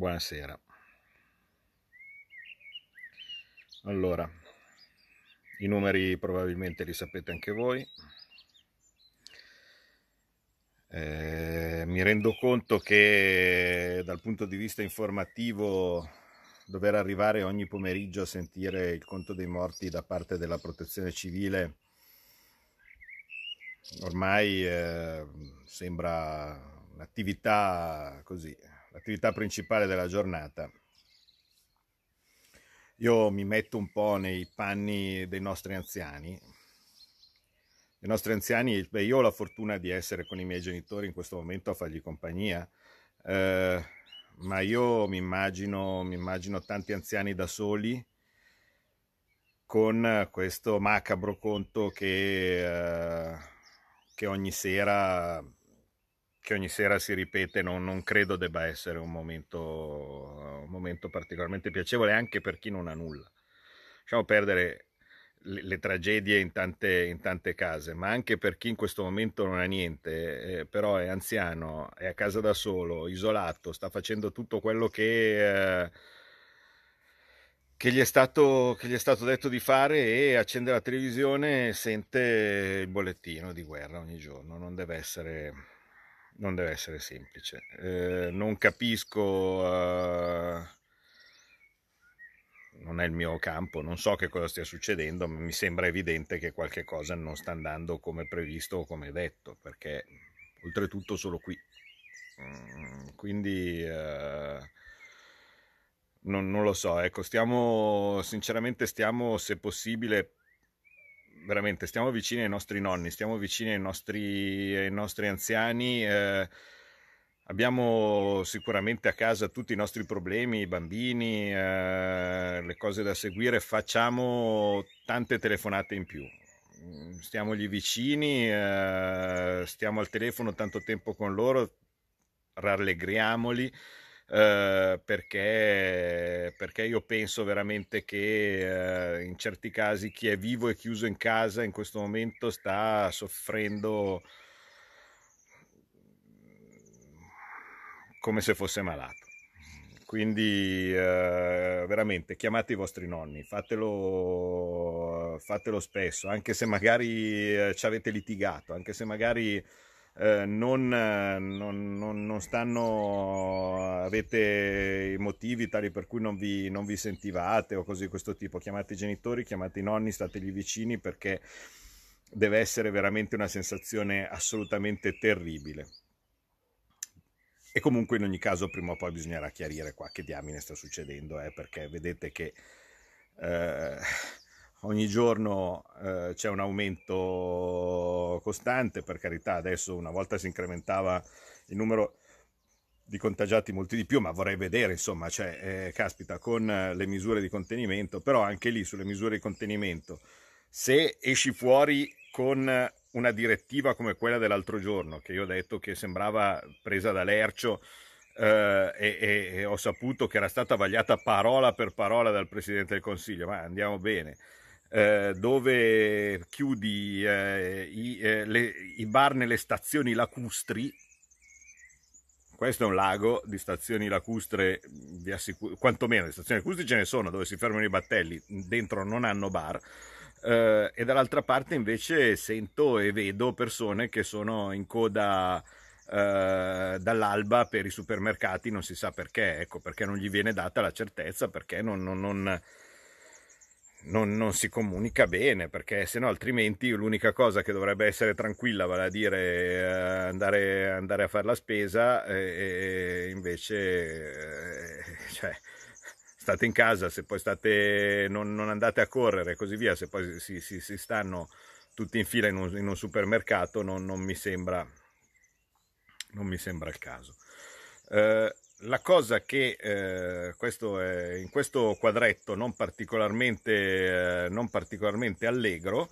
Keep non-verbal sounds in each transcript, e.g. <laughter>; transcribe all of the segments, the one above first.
buonasera. Allora, i numeri probabilmente li sapete anche voi. Eh, mi rendo conto che dal punto di vista informativo dover arrivare ogni pomeriggio a sentire il conto dei morti da parte della protezione civile ormai eh, sembra un'attività così l'attività principale della giornata. Io mi metto un po' nei panni dei nostri anziani. I nostri anziani, beh, io ho la fortuna di essere con i miei genitori in questo momento a fargli compagnia, eh, ma io mi immagino, mi immagino tanti anziani da soli con questo macabro conto che, eh, che ogni sera che ogni sera si ripete non, non credo debba essere un momento, un momento, particolarmente piacevole anche per chi non ha nulla. Lasciamo perdere le, le tragedie in tante, in tante, case, ma anche per chi in questo momento non ha niente, eh, però è anziano, è a casa da solo, isolato, sta facendo tutto quello che... Eh, che gli, è stato, che gli, è stato, detto di fare e accende la televisione e sente il bollettino di guerra ogni giorno. Non deve essere, non deve essere semplice. Eh, non capisco, uh, non è il mio campo, non so che cosa stia succedendo, ma mi sembra evidente che qualche cosa non sta andando come previsto o come detto, perché oltretutto solo qui. Mm, quindi uh, non, non, lo so, ecco, stiamo, sinceramente stiamo, se possibile, veramente stiamo vicini ai nostri nonni, stiamo vicini ai nostri, ai nostri anziani. Eh, abbiamo sicuramente a casa tutti i nostri problemi, i bambini, eh, le cose da seguire, facciamo tante telefonate in più. Stiamogli vicini, eh, stiamo al telefono tanto tempo con loro, rallegriamoli eh, perché, perché, io penso veramente che eh, in certi casi chi è vivo e chiuso in casa in questo momento sta soffrendo come se fosse malato. Quindi eh, veramente chiamate i vostri nonni, fatelo, fatelo spesso, anche se magari eh, ci avete litigato, anche se magari eh, non, non, non, non, stanno, avete i motivi tali per cui non vi, non vi sentivate o cose di questo tipo, chiamate i genitori, chiamate i nonni, stategli vicini perché deve essere veramente una sensazione assolutamente terribile. E comunque in ogni caso prima o poi bisognerà chiarire qua che diamine sta succedendo, eh, perché vedete che... Eh, ogni giorno eh, c'è un aumento costante, per carità, adesso una volta si incrementava il numero di contagiati molti di più, ma vorrei vedere, insomma, cioè, eh, caspita, con le misure di contenimento, però anche lì sulle misure di contenimento, se esci fuori con una direttiva come quella dell'altro giorno, che io ho detto che sembrava presa da Lercio, eh, e, e, e ho saputo che era stata vagliata parola per parola dal Presidente del Consiglio, ma andiamo bene. Eh, dove chiudi eh, i, eh, le, i, bar nelle stazioni lacustri. Questo è un lago di stazioni lacustre, vi assicuro, quantomeno le stazioni lacustri ce ne sono dove si fermano i battelli, dentro non hanno bar. Eh, e dall'altra parte invece sento e vedo persone che sono in coda Uh, dall'alba per i supermercati, non si sa perché, ecco perché non gli viene data la certezza, perché non, non, non, non, non, si comunica bene perché se no altrimenti l'unica cosa che dovrebbe essere tranquilla vale a dire eh, andare, andare, a fare la spesa e, e invece eh, <laughs> cioè, state in casa se poi state, non, non, andate a correre e così via se poi si, si, si stanno tutti in fila in un, in un supermercato non, non, mi sembra, non mi sembra il caso. Eh, la cosa che eh, questo è, in questo quadretto non particolarmente, eh, non particolarmente allegro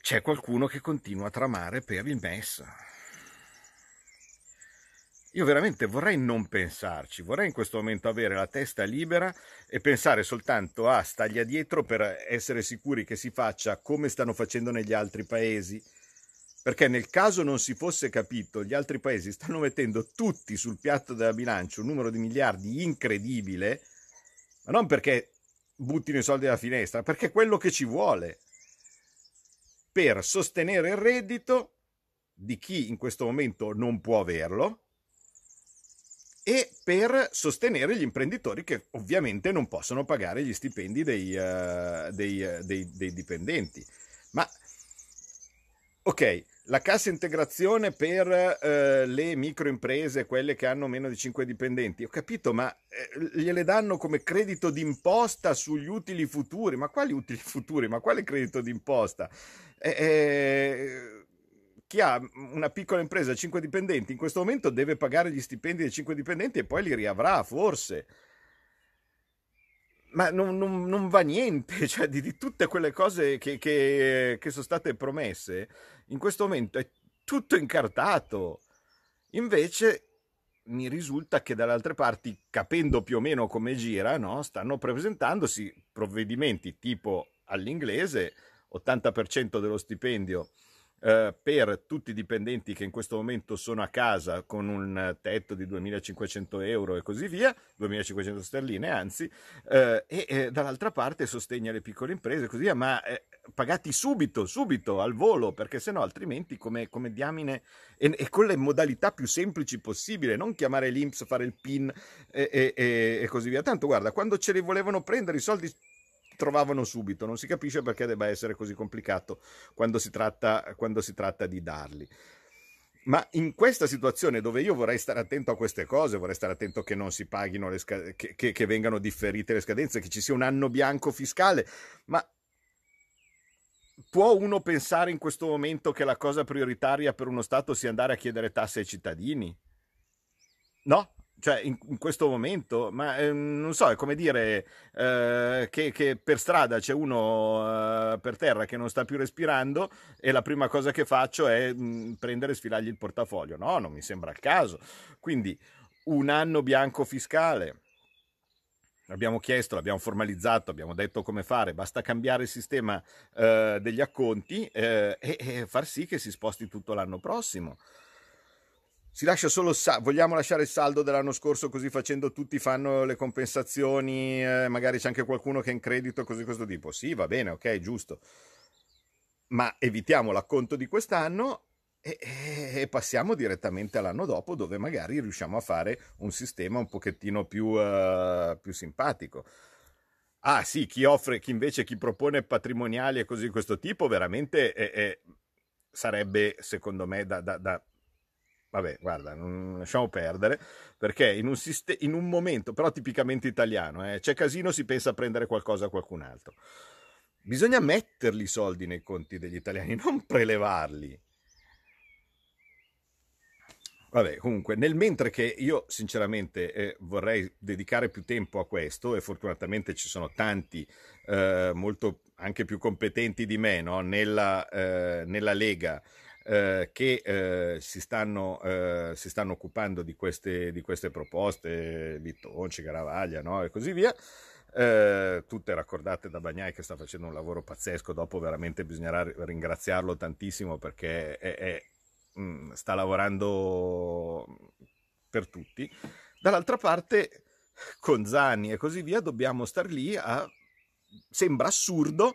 c'è qualcuno che continua a tramare per il MES. Io veramente vorrei non pensarci, vorrei in questo momento avere la testa libera e pensare soltanto a staglia dietro per essere sicuri che si faccia come stanno facendo negli altri paesi perché nel caso non si fosse capito, gli altri paesi stanno mettendo tutti sul piatto della bilancia un numero di miliardi incredibile, ma non perché buttino i soldi dalla finestra, perché è quello che ci vuole per sostenere il reddito di chi in questo momento non può averlo e per sostenere gli imprenditori che ovviamente non possono pagare gli stipendi dei, uh, dei, uh, dei, dei dipendenti. Ma ok, la cassa integrazione per uh, le microimprese, quelle che hanno meno di 5 dipendenti, ho capito, ma eh, gliele danno come credito d'imposta sugli utili futuri. Ma quali utili futuri? Ma quale credito d'imposta? Eh, eh, chi ha una piccola impresa, 5 dipendenti, in questo momento deve pagare gli stipendi dei 5 dipendenti e poi li riavrà, forse. Ma non, non, non va niente, <laughs> cioè di, di, tutte quelle cose che, che, che sono state promesse, in questo momento è tutto incartato. Invece mi risulta che dalle altre parti, capendo più o meno come gira, no, stanno presentandosi provvedimenti tipo all'inglese, 80% dello stipendio eh, per tutti i dipendenti che in questo momento sono a casa con un tetto di 2.500 euro e così via, 2.500 sterline anzi, eh, e eh, dall'altra parte sostegna le piccole imprese e così via, ma eh, pagati subito, subito, al volo, perché se no altrimenti come, come diamine e, e, con le modalità più semplici possibile, non chiamare l'Inps, fare il PIN e, e, e così via. Tanto guarda, quando ce li volevano prendere i soldi trovavano subito, non si capisce perché debba essere così complicato quando si tratta, quando si tratta di darli. Ma in questa situazione dove io vorrei stare attento a queste cose, vorrei stare attento che non si paghino le scadenze, che, che, che vengano differite le scadenze, che ci sia un anno bianco fiscale, ma può uno pensare in questo momento che la cosa prioritaria per uno Stato sia andare a chiedere tasse ai cittadini? No, cioè in, in, questo momento, ma eh, non so, è come dire eh, che, che, per strada c'è uno eh, per terra che non sta più respirando e la prima cosa che faccio è mh, mm, prendere e sfilargli il portafoglio. No, non mi sembra il caso. Quindi un anno bianco fiscale. L'abbiamo chiesto, l'abbiamo formalizzato, abbiamo detto come fare, basta cambiare il sistema eh, degli acconti eh, e, e far sì che si sposti tutto l'anno prossimo. Si lascia solo sa- vogliamo lasciare il saldo dell'anno scorso così facendo tutti fanno le compensazioni, eh, magari c'è anche qualcuno che è in credito così questo tipo. Sì, va bene, ok, giusto. Ma evitiamo l'acconto di quest'anno e, e, passiamo direttamente all'anno dopo dove magari riusciamo a fare un sistema un pochettino più, uh, più simpatico. Ah sì, chi offre, chi invece chi propone patrimoniali e così di questo tipo veramente è, è, sarebbe secondo me da, da, da vabbè, guarda, non lasciamo perdere, perché in un, sist- in un momento, però tipicamente italiano, eh, c'è casino, si pensa a prendere qualcosa a qualcun altro. Bisogna metterli i soldi nei conti degli italiani, <laughs> non prelevarli. Vabbè, comunque, nel mentre che io sinceramente eh, vorrei dedicare più tempo a questo, e fortunatamente ci sono tanti eh, molto anche più competenti di me no? nella, eh, nella Lega eh, che eh, si, stanno, eh, si, stanno, occupando di queste, di queste proposte, Vittonci, Garavaglia no? e così via. Eh, tutte raccordate da Bagnai che sta facendo un lavoro pazzesco, dopo veramente bisognerà ringraziarlo tantissimo perché è, è, mh, mm, sta lavorando per tutti. Dall'altra parte, con Zanni e così via, dobbiamo star lì a... sembra assurdo,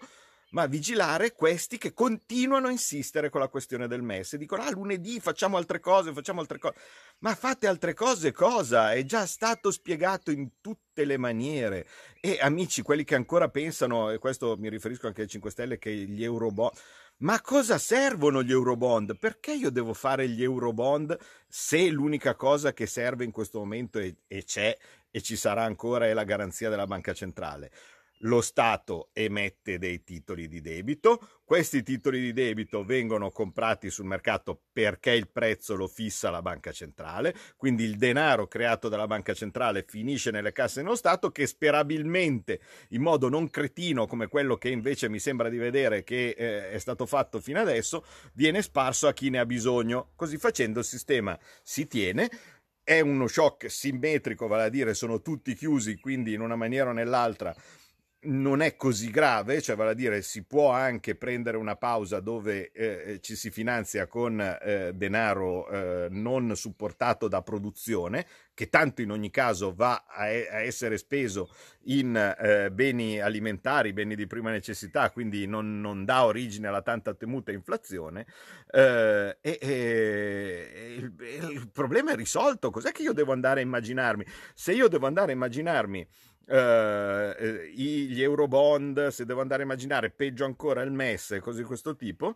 ma vigilare questi che continuano a insistere con la questione del MES e dicono ah lunedì facciamo altre cose, facciamo altre cose. Ma fate altre cose cosa? È già stato spiegato in tutte le maniere. E amici, quelli che ancora pensano, e questo mi riferisco anche ai 5 Stelle, che gli eurobond... Ma cosa servono gli eurobond? Perché io devo fare gli eurobond se l'unica cosa che serve in questo momento e, c'è e ci sarà ancora è la garanzia della banca centrale? Lo Stato emette dei titoli di debito, questi titoli di debito vengono comprati sul mercato perché il prezzo lo fissa la banca centrale, quindi il denaro creato dalla banca centrale finisce nelle casse dello Stato che sperabilmente in modo non cretino come quello che invece mi sembra di vedere che eh, è stato fatto fino adesso, viene sparso a chi ne ha bisogno. Così facendo il sistema si tiene, è uno shock simmetrico, vale a dire sono tutti chiusi, quindi in una maniera o nell'altra non è così grave, cioè vale a dire si può anche prendere una pausa dove eh, eh, ci si finanzia con eh, denaro eh, non supportato da produzione, che tanto in ogni caso va a, a essere speso in eh, beni alimentari, beni di prima necessità, quindi non, non dà origine alla tanta temuta inflazione. Eh, e, e il, il problema è risolto. Cos'è che io devo andare a immaginarmi? Se io devo andare a immaginarmi Uh, gli Eurobond, se devo andare a immaginare, peggio ancora il MES e cose di questo tipo.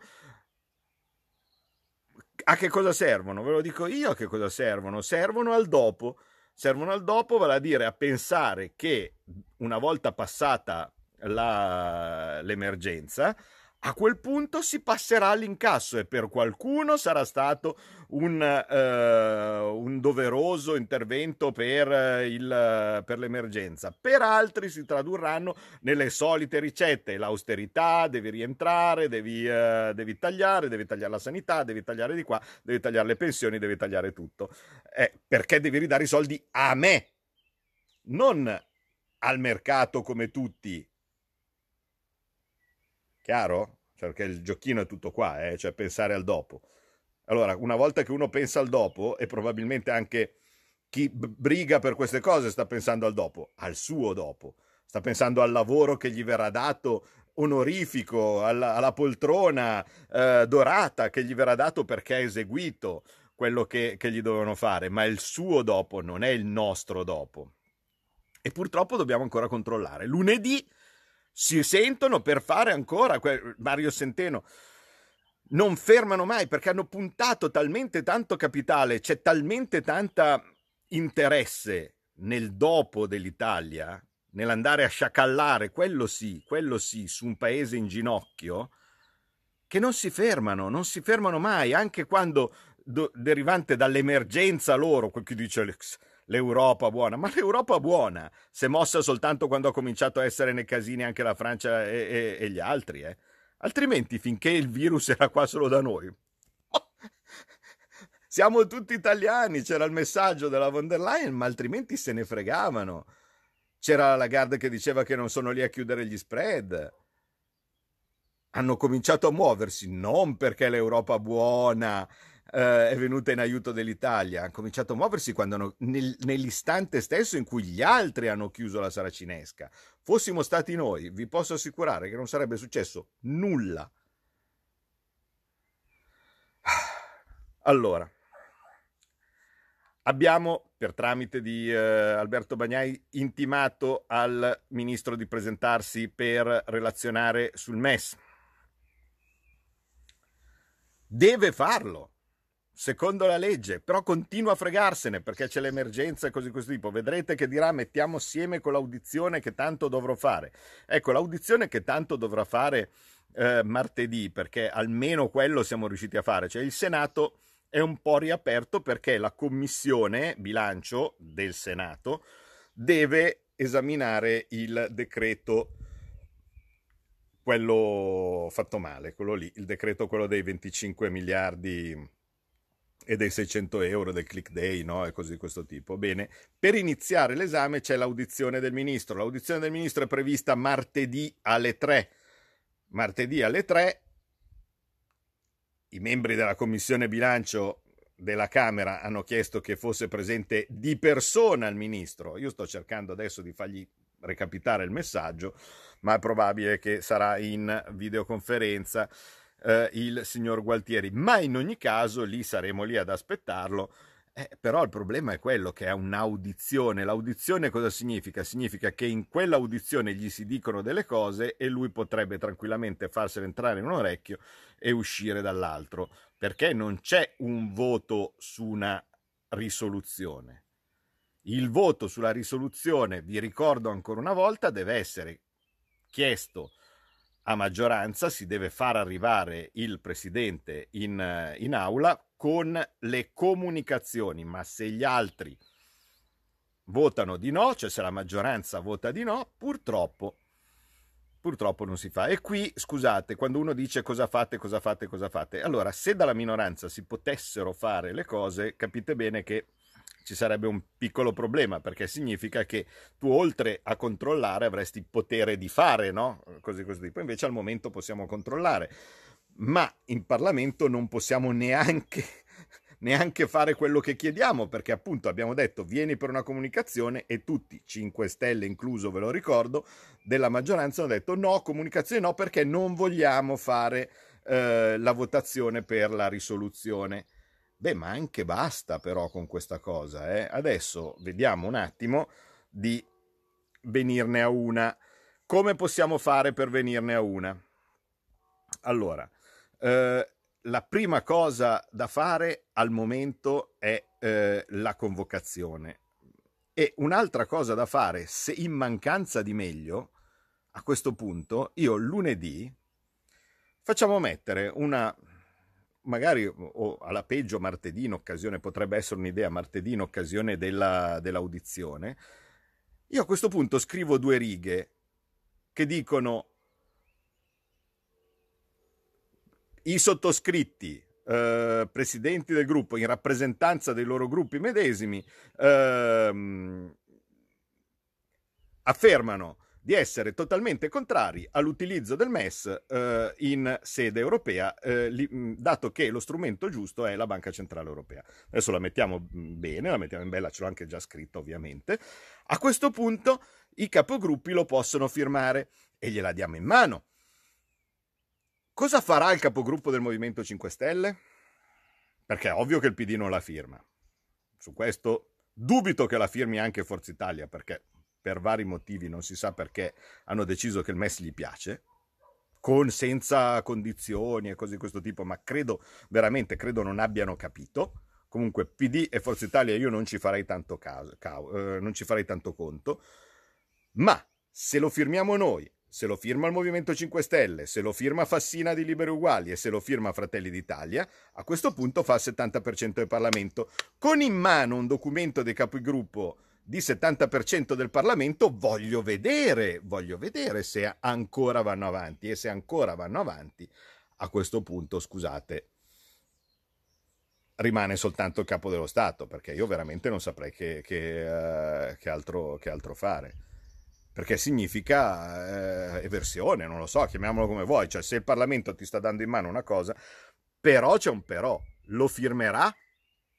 A che cosa servono? Ve lo dico io a che cosa servono. Servono al dopo. Servono al dopo, vale a dire a pensare che una volta passata la, l'emergenza, a quel punto si passerà all'incasso e per qualcuno sarà stato un, uh, un doveroso intervento per, uh, il, per, l'emergenza, per altri si tradurranno nelle solite ricette, l'austerità, devi rientrare, devi, uh, devi tagliare, devi tagliare la sanità, devi tagliare di qua, devi tagliare le pensioni, devi tagliare tutto. Eh, perché devi ridare i soldi a me, non al mercato come tutti Chiaro? Cioè, perché il giochino è tutto qua, eh? cioè pensare al dopo. Allora, una volta che uno pensa al dopo, e probabilmente anche chi briga per queste cose sta pensando al dopo, al suo dopo, sta pensando al lavoro che gli verrà dato onorifico, alla, alla poltrona eh, dorata che gli verrà dato perché ha eseguito quello che, che gli dovevano fare, ma il suo dopo non è il nostro dopo. E purtroppo dobbiamo ancora controllare. Lunedì si sentono per fare ancora Mario Centeno. Non fermano mai perché hanno puntato talmente tanto capitale, c'è talmente tanta interesse nel dopo dell'Italia, nell'andare a sciacallare, quello sì, quello sì, su un paese in ginocchio, che non si fermano, non si fermano mai, anche quando do, derivante dall'emergenza loro, quel che dice l'Europa buona, ma l'Europa buona si è mossa soltanto quando ha cominciato a essere nei casini anche la Francia e, e, e gli altri, eh. altrimenti finché il virus era qua solo da noi. <laughs> Siamo tutti italiani, c'era il messaggio della von der Leyen, ma altrimenti se ne fregavano. C'era la Lagarde che diceva che non sono lì a chiudere gli spread. Hanno cominciato a muoversi non perché l'Europa buona eh, è venuta in aiuto dell'Italia, ha cominciato a muoversi quando hanno, nel, nell'istante stesso in cui gli altri hanno chiuso la saracinesca. Fossimo stati noi, vi posso assicurare che non sarebbe successo nulla. <sighs> Allora, abbiamo per tramite di eh, Alberto Bagnai intimato al ministro di presentarsi per relazionare sul MES. Deve farlo secondo la legge, però continua a fregarsene perché c'è l'emergenza e così di questo tipo. Vedrete che dirà mettiamo assieme con l'audizione che tanto dovrò fare. Ecco, l'audizione che tanto dovrà fare eh, martedì, perché almeno quello siamo riusciti a fare, cioè il Senato è un po' riaperto perché la commissione bilancio del Senato deve esaminare il decreto quello fatto male, quello lì, il decreto quello dei 25 miliardi e dei 600 euro del click day no? e cose di questo tipo. Bene, per iniziare l'esame c'è l'audizione del ministro. L'audizione del ministro è prevista martedì alle 3. Martedì alle 3 i membri della commissione bilancio della Camera hanno chiesto che fosse presente di persona il ministro. Io sto cercando adesso di fargli recapitare il messaggio, ma è probabile che sarà in videoconferenza eh, il signor Gualtieri, ma in ogni caso lì saremo lì ad aspettarlo. Eh, però il problema è quello che è un'audizione. L'audizione cosa significa? Significa che in quell'audizione gli si dicono delle cose e lui potrebbe tranquillamente farsene entrare in un orecchio e uscire dall'altro, perché non c'è un voto su una risoluzione. Il voto sulla risoluzione, vi ricordo ancora una volta, deve essere chiesto a maggioranza si deve far arrivare il presidente in, in aula con le comunicazioni, ma se gli altri votano di no, cioè se la maggioranza vota di no, purtroppo purtroppo non si fa. E qui, scusate, quando uno dice cosa fate, cosa fate, cosa fate, allora se dalla minoranza si potessero fare le cose, capite bene che ci sarebbe un piccolo problema perché significa che tu oltre a controllare avresti potere di fare, no? Così così tipo. Invece al momento possiamo controllare, ma in Parlamento non possiamo neanche <laughs> neanche fare quello che chiediamo, perché appunto abbiamo detto vieni per una comunicazione e tutti, 5 Stelle incluso, ve lo ricordo, della maggioranza hanno detto no, comunicazione no, perché non vogliamo fare eh, la votazione per la risoluzione. Beh, ma anche basta però con questa cosa. Eh? Adesso vediamo un attimo di venirne a una. Come possiamo fare per venirne a una? Allora, eh, la prima cosa da fare al momento è eh, la convocazione. E un'altra cosa da fare, se in mancanza di meglio, a questo punto, io lunedì facciamo mettere una, magari o alla peggio martedì in occasione, potrebbe essere un'idea, martedì in occasione della, dell'audizione, io a questo punto scrivo due righe che dicono i sottoscritti, eh, presidenti del gruppo, in rappresentanza dei loro gruppi medesimi, ehm, affermano di essere totalmente contrari all'utilizzo del MES eh, in sede europea, eh, li, dato che lo strumento giusto è la Banca Centrale Europea. Adesso la mettiamo bene, la mettiamo in bella, ce l'ho anche già scritto ovviamente. A questo punto i capogruppi lo possono firmare e gliela diamo in mano. Cosa farà il capogruppo del Movimento 5 Stelle? Perché è ovvio che il PD non la firma. Su questo dubito che la firmi anche Forza Italia, perché per vari motivi non si sa perché hanno deciso che il MES gli piace, con senza condizioni e cose di questo tipo, ma credo veramente, credo non abbiano capito. Comunque PD e Forza Italia io non ci farei tanto, caso, eh, non ci farei tanto conto, ma se lo firmiamo noi se lo firma il Movimento 5 Stelle, se lo firma Fassina di Liberi Uguali e se lo firma Fratelli d'Italia, a questo punto fa il 70% del Parlamento. Con in mano un documento dei capigruppo di 70% del Parlamento, voglio vedere, voglio vedere se ancora vanno avanti e se ancora vanno avanti, a questo punto, scusate, rimane soltanto il capo dello Stato, perché io veramente non saprei che, che, uh, che, altro, che altro fare. Perché significa eh, eversione, non lo so, chiamiamolo come vuoi, cioè se il Parlamento ti sta dando in mano una cosa, però c'è un però, lo firmerà?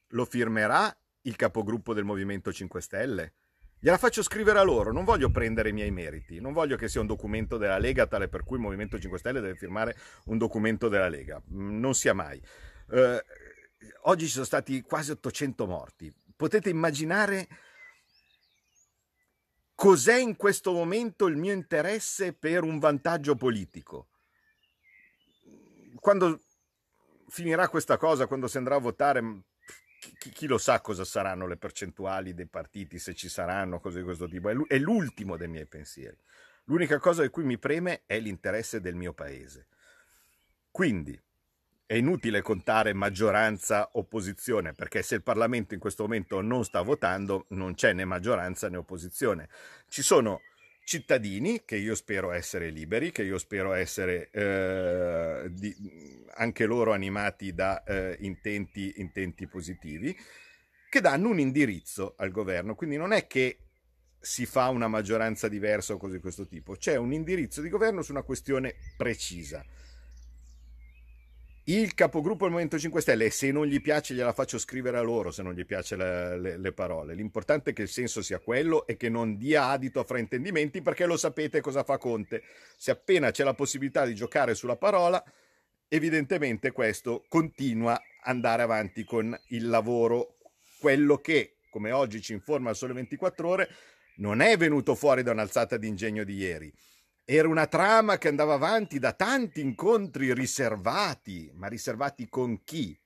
Lo firmerà il capogruppo del Movimento 5 Stelle? Gliela faccio scrivere a loro, non voglio prendere i miei meriti, non voglio che sia un documento della Lega tale per cui il Movimento 5 Stelle deve firmare un documento della Lega, mm, non sia mai. Eh, oggi ci sono stati quasi 800 morti, potete immaginare cos'è in questo momento il mio interesse per un vantaggio politico. Quando finirà questa cosa, quando si andrà a votare, chi, chi, lo sa cosa saranno le percentuali dei partiti, se ci saranno, cose di questo tipo. È l'ultimo dei miei pensieri. L'unica cosa di cui mi preme è l'interesse del mio paese. Quindi, è inutile contare maggioranza opposizione perché se il Parlamento in questo momento non sta votando non c'è né maggioranza né opposizione. Ci sono cittadini che io spero essere liberi, che io spero essere eh, di, anche loro animati da eh, intenti, intenti positivi, che danno un indirizzo al governo. Quindi non è che si fa una maggioranza diversa o cose di questo tipo, c'è un indirizzo di governo su una questione precisa il capogruppo del Movimento 5 Stelle se non gli piace gliela faccio scrivere a loro se non gli piace le, le, le, parole. L'importante è che il senso sia quello e che non dia adito a fraintendimenti perché lo sapete cosa fa Conte. Se appena c'è la possibilità di giocare sulla parola evidentemente questo continua ad andare avanti con il lavoro. Quello che come oggi ci informa il Sole 24 Ore non è venuto fuori da un'alzata di ingegno di ieri era una trama che andava avanti da tanti incontri riservati, ma riservati con chi?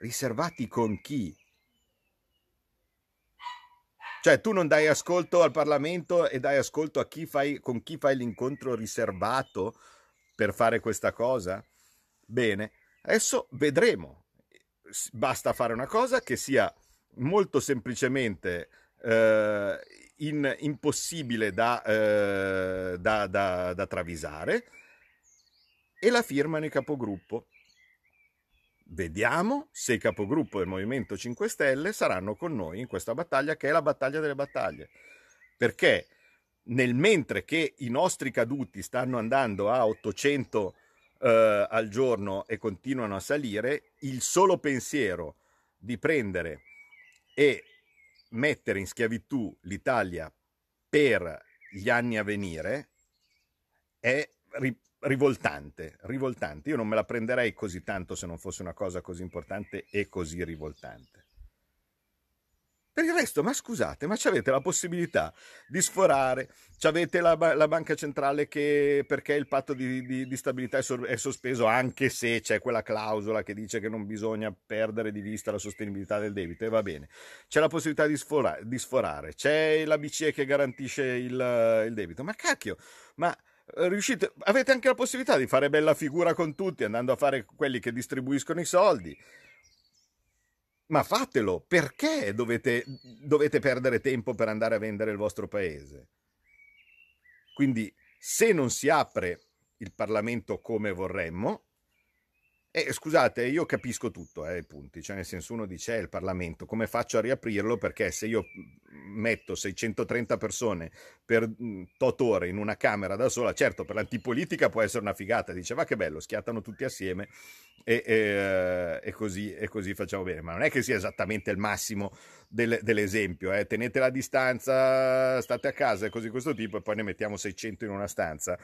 Riservati con chi? Cioè tu non dai ascolto al Parlamento e dai ascolto a chi fai, con chi fai l'incontro riservato per fare questa cosa? Bene, adesso vedremo. Basta fare una cosa che sia molto semplicemente eh, in, impossibile da, eh, da, da, da travisare e la firmano i capogruppo. vediamo se i capogruppo del Movimento 5 Stelle saranno con noi in questa battaglia che è la battaglia delle battaglie. Perché nel mentre che i nostri caduti stanno andando a 800 eh, al giorno e continuano a salire, il solo pensiero di prendere e mettere in schiavitù l'Italia per gli anni a venire è ri- rivoltante, rivoltante. Io non me la prenderei così tanto se non fosse una cosa così importante e così rivoltante. Per il resto, ma scusate, ma avete la possibilità di sforare, avete la, la, banca centrale che perché il patto di, di, di stabilità è, so, è, sospeso anche se c'è quella clausola che dice che non bisogna perdere di vista la sostenibilità del debito e va bene. C'è la possibilità di, sfora, di sforare, c'è la BCE che garantisce il, il debito, ma cacchio, ma eh, riuscite, avete anche la possibilità di fare bella figura con tutti andando a fare quelli che distribuiscono i soldi ma fatelo, perché dovete, dovete perdere tempo per andare a vendere il vostro paese? Quindi se non si apre il Parlamento come vorremmo, eh, scusate, io capisco tutto, eh, punti, cioè nel senso uno dice, eh, il Parlamento, come faccio a riaprirlo? Perché se io metto 630 persone per tot ore in una camera da sola, certo per l'antipolitica può essere una figata, dice va che bello, schiattano tutti assieme e, e, e, così, e così, facciamo bene, ma non è che sia esattamente il massimo del, dell'esempio, eh. tenete la distanza, state a casa e così questo tipo e poi ne mettiamo 600 in una stanza.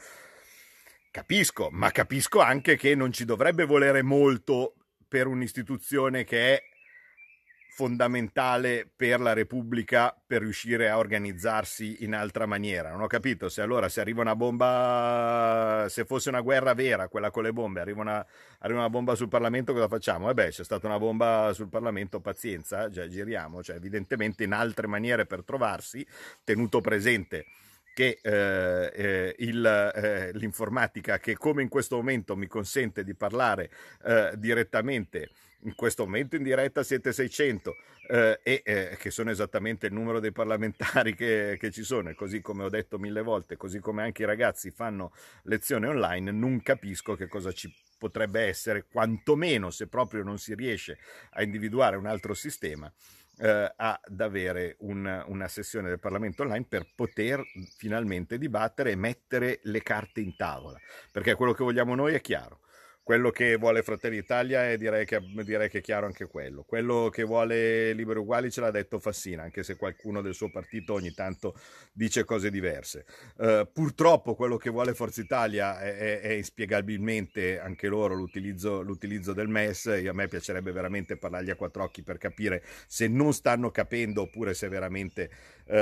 Capisco, ma capisco anche che non ci dovrebbe volere molto per un'istituzione che è fondamentale per la Repubblica per riuscire a organizzarsi in altra maniera. Non ho capito se allora se arriva una bomba, se fosse una guerra vera, quella con le bombe, arriva una, arriva una bomba sul Parlamento, cosa facciamo? Eh beh, c'è stata una bomba sul Parlamento, pazienza, già giriamo, cioè evidentemente in altre maniere per trovarsi, tenuto presente che eh, eh, il, eh, l'informatica che come in questo momento mi consente di parlare eh, direttamente in questo momento in diretta siete 600 eh, e eh, che sono esattamente il numero dei parlamentari che, che, ci sono e così come ho detto mille volte così come anche i ragazzi fanno lezione online non capisco che cosa ci potrebbe essere quantomeno se proprio non si riesce a individuare un altro sistema eh, ad avere un, una sessione del Parlamento online per poter finalmente dibattere e mettere le carte in tavola, perché quello che vogliamo noi è chiaro quello che vuole Fratelli Italia e direi che, direi che, è chiaro anche quello. Quello che vuole Libero Uguali ce l'ha detto Fassina, anche se qualcuno del suo partito ogni tanto dice cose diverse. Uh, purtroppo quello che vuole Forza Italia è, è, è inspiegabilmente anche loro l'utilizzo, l'utilizzo, del MES. Io, a me piacerebbe veramente parlargli a quattro occhi per capire se non stanno capendo oppure se veramente uh,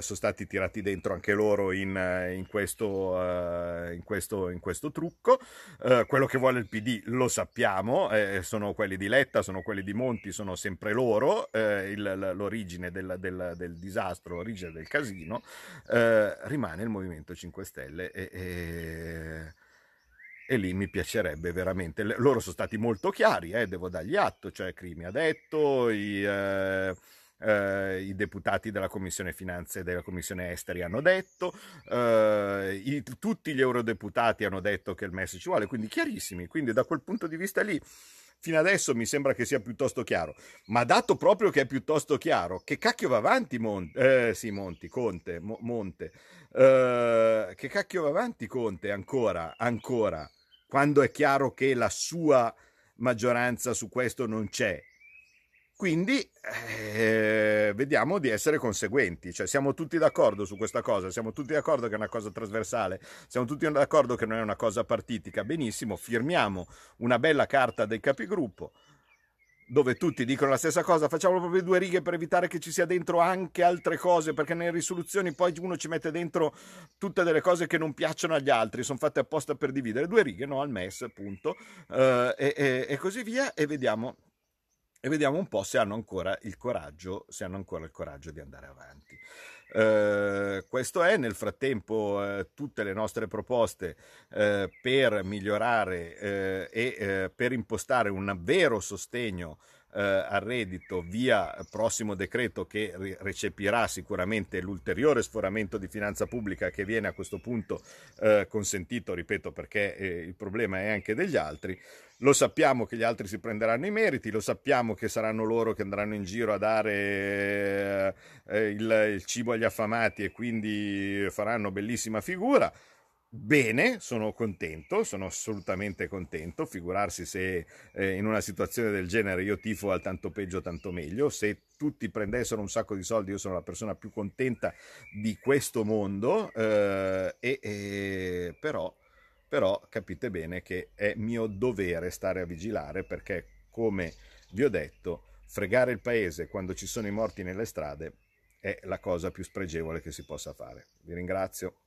sono stati tirati dentro anche loro in, in, questo, uh, in, questo, in questo, trucco. quello che vuole il PD lo sappiamo, eh, sono quelli di Letta, sono quelli di Monti, sono sempre loro, eh, il, l'origine del, del, del, disastro, l'origine del casino, eh, rimane il Movimento 5 Stelle e, e, e, lì mi piacerebbe veramente, loro sono stati molto chiari, eh, devo dargli atto, cioè Crimi ha detto, i eh, i deputati della Commissione Finanze e della Commissione Esteri hanno detto, eh, i, tutti gli eurodeputati hanno detto che il MES ci vuole, quindi chiarissimi. Quindi da quel punto di vista lì fino adesso mi sembra che sia piuttosto chiaro. Ma dato proprio che è piuttosto chiaro, che cacchio va avanti Monte? Eh, sì, Monti, Conte, Mo, Monte. Eh, che cacchio va avanti Conte ancora, ancora, quando è chiaro che la sua maggioranza su questo non c'è quindi eh, vediamo di essere conseguenti, cioè siamo tutti d'accordo su questa cosa, siamo tutti d'accordo che è una cosa trasversale, siamo tutti d'accordo che non è una cosa partitica, benissimo, firmiamo una bella carta dei capigruppo dove tutti dicono la stessa cosa, facciamo proprio due righe per evitare che ci sia dentro anche altre cose, perché nelle risoluzioni poi uno ci mette dentro tutte delle cose che non piacciono agli altri, sono fatte apposta per dividere, due righe, no, al MES, appunto, eh, e, e, e così via, e vediamo e vediamo un po' se hanno ancora il coraggio, ancora il coraggio di andare avanti. Eh, questo è nel frattempo eh, tutte le nostre proposte eh, per migliorare eh, e eh, per impostare un vero sostegno eh, al reddito via prossimo decreto che recepirà sicuramente l'ulteriore sforamento di finanza pubblica che viene a questo punto eh, consentito, ripeto, perché eh, il problema è anche degli altri. Lo sappiamo che gli altri si prenderanno i meriti, lo sappiamo che saranno loro che andranno in giro a dare eh, il, il cibo agli affamati e quindi faranno bellissima figura. Bene, sono contento, sono assolutamente contento. Figurarsi se eh, in una situazione del genere io tifo al tanto peggio, tanto meglio. Se tutti prendessero un sacco di soldi, io sono la persona più contenta di questo mondo. Eh, e, e, però, però capite bene che è mio dovere stare a vigilare perché, come vi ho detto, fregare il paese quando ci sono i morti nelle strade è la cosa più spregevole che si possa fare. Vi ringrazio.